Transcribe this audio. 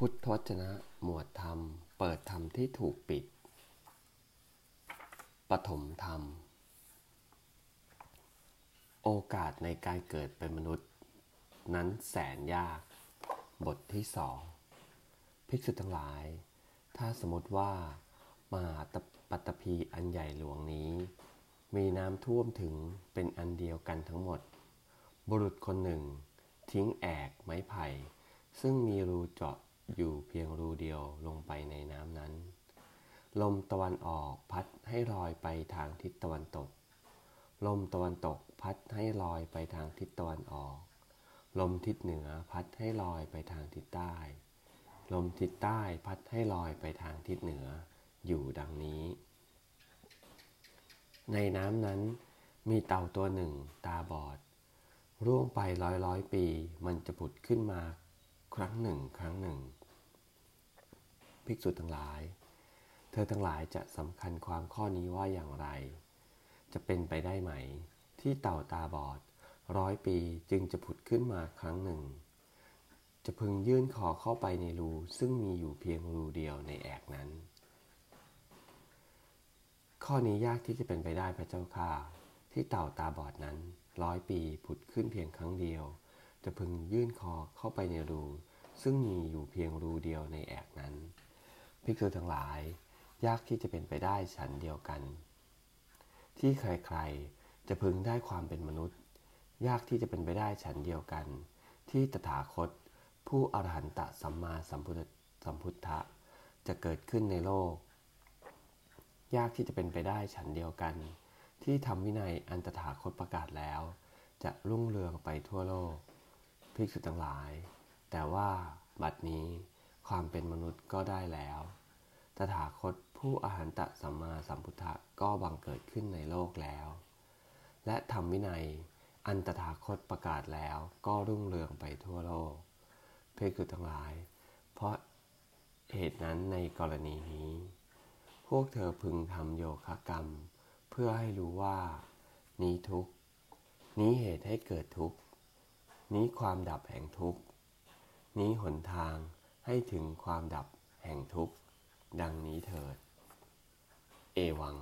พุทธวจนะ หมวดธรรม เปิดธรรมที่ถูกปิด ปฐมธรรม โอกาสในการเกิดเป็นมนุษย์ นั้นแสนยาก บทที่สองภิกษุทั้งหลาย ถ้าสมมติว่า มหาปัตภีอันใหญ่หลวงนี้ มีน้ำท่วมถึงเป็นอันเดียวกันทั้งหมด บุรุษคนหนึ่ง ทิ้งแอกไม้ไผ่ซึ่งมีรูเจาะ อยู่เพียงรูเดียวลงไปในน้ำนั้น ลมตะวันออกพัดให้ลอยไปทางทิศตะวันตก ลมตะวันตกพัดให้ลอยไปทางทิศตะวันออก ลมทิศเหนือพัดให้ลอยไปทางทิศใต้ ลมทิศใต้พัดให้ลอยไปทางทิศเหนือ อยู่ดังนี้ ในน้ำนั้นมีเต่าตัวหนึ่งตาบอดร่วงไปร้อยร้อยปี มันจะผุดขึ้นมา ครั้งหนึ่ง ครั้งหนึ่ง ภิกษุทั้งหลาย เธอทั้งหลายจะสำคัญความข้อนี้ว่าอย่างไร จะเป็นไปได้ไหม ที่เต่าตาบอด ร้อยปีจึงจะผุดขึ้นมาครั้งหนึ่ง จะพึงยื่นคอเข้าไปในรูซึ่งมีอยู่เพียงรูเดียวในแอกนั้น ข้อนี้ยากที่จะเป็นไปได้พระเจ้าค่ะที่เต่าตาบอดนั้นร้อยปีผุดขึ้นเพียงครั้งเดียว จะพึงยื่นคอเข้าไปในรู ซึ่งมีอยู่เพียงรูเดียวในแอกนั้น ภิกษุทั้งหลาย ยากที่จะเป็นไปได้ฉันเดียวกัน ที่ใครๆจะพึงได้ความเป็นมนุษย์ ยากที่จะเป็นไปได้ฉันเดียวกัน ที่ตถาคต ผู้อรหันตสัมมาสัมพุทธสัมพุทธะจะเกิดขึ้นในโลก ยากที่จะเป็นไปได้ฉันเดียวกัน ที่ทำวินัยอันตถาคตประกาศแล้ว จะรุ่งเรืองไปทั่วโลก ภิกษุทั้งหลาย แต่ว่าบัดนี้ความเป็นมนุษย์ก็ได้แล้ว ตถาคตผู้อาหารตะสัมมาสัมพุทธะก็บังเกิดขึ้นในโลกแล้ว และธรรมวินัย อันตถาคตประกาศแล้วก็รุ่งเรืองไปทั่วโลกเพื่อคือทั้งหลาย เพราะเหตุนั้นในกรณีนี้ พวกเธอพึงทำโยคะกรรม เพื่อให้รู้ว่า นี้ทุกนี้เหตุให้เกิดทุกข์ นี้ความดับแห่งทุกข์ นี้หนทางให้ถึงความดับแห่งทุกข์ ดังนี้เถิด เอวัง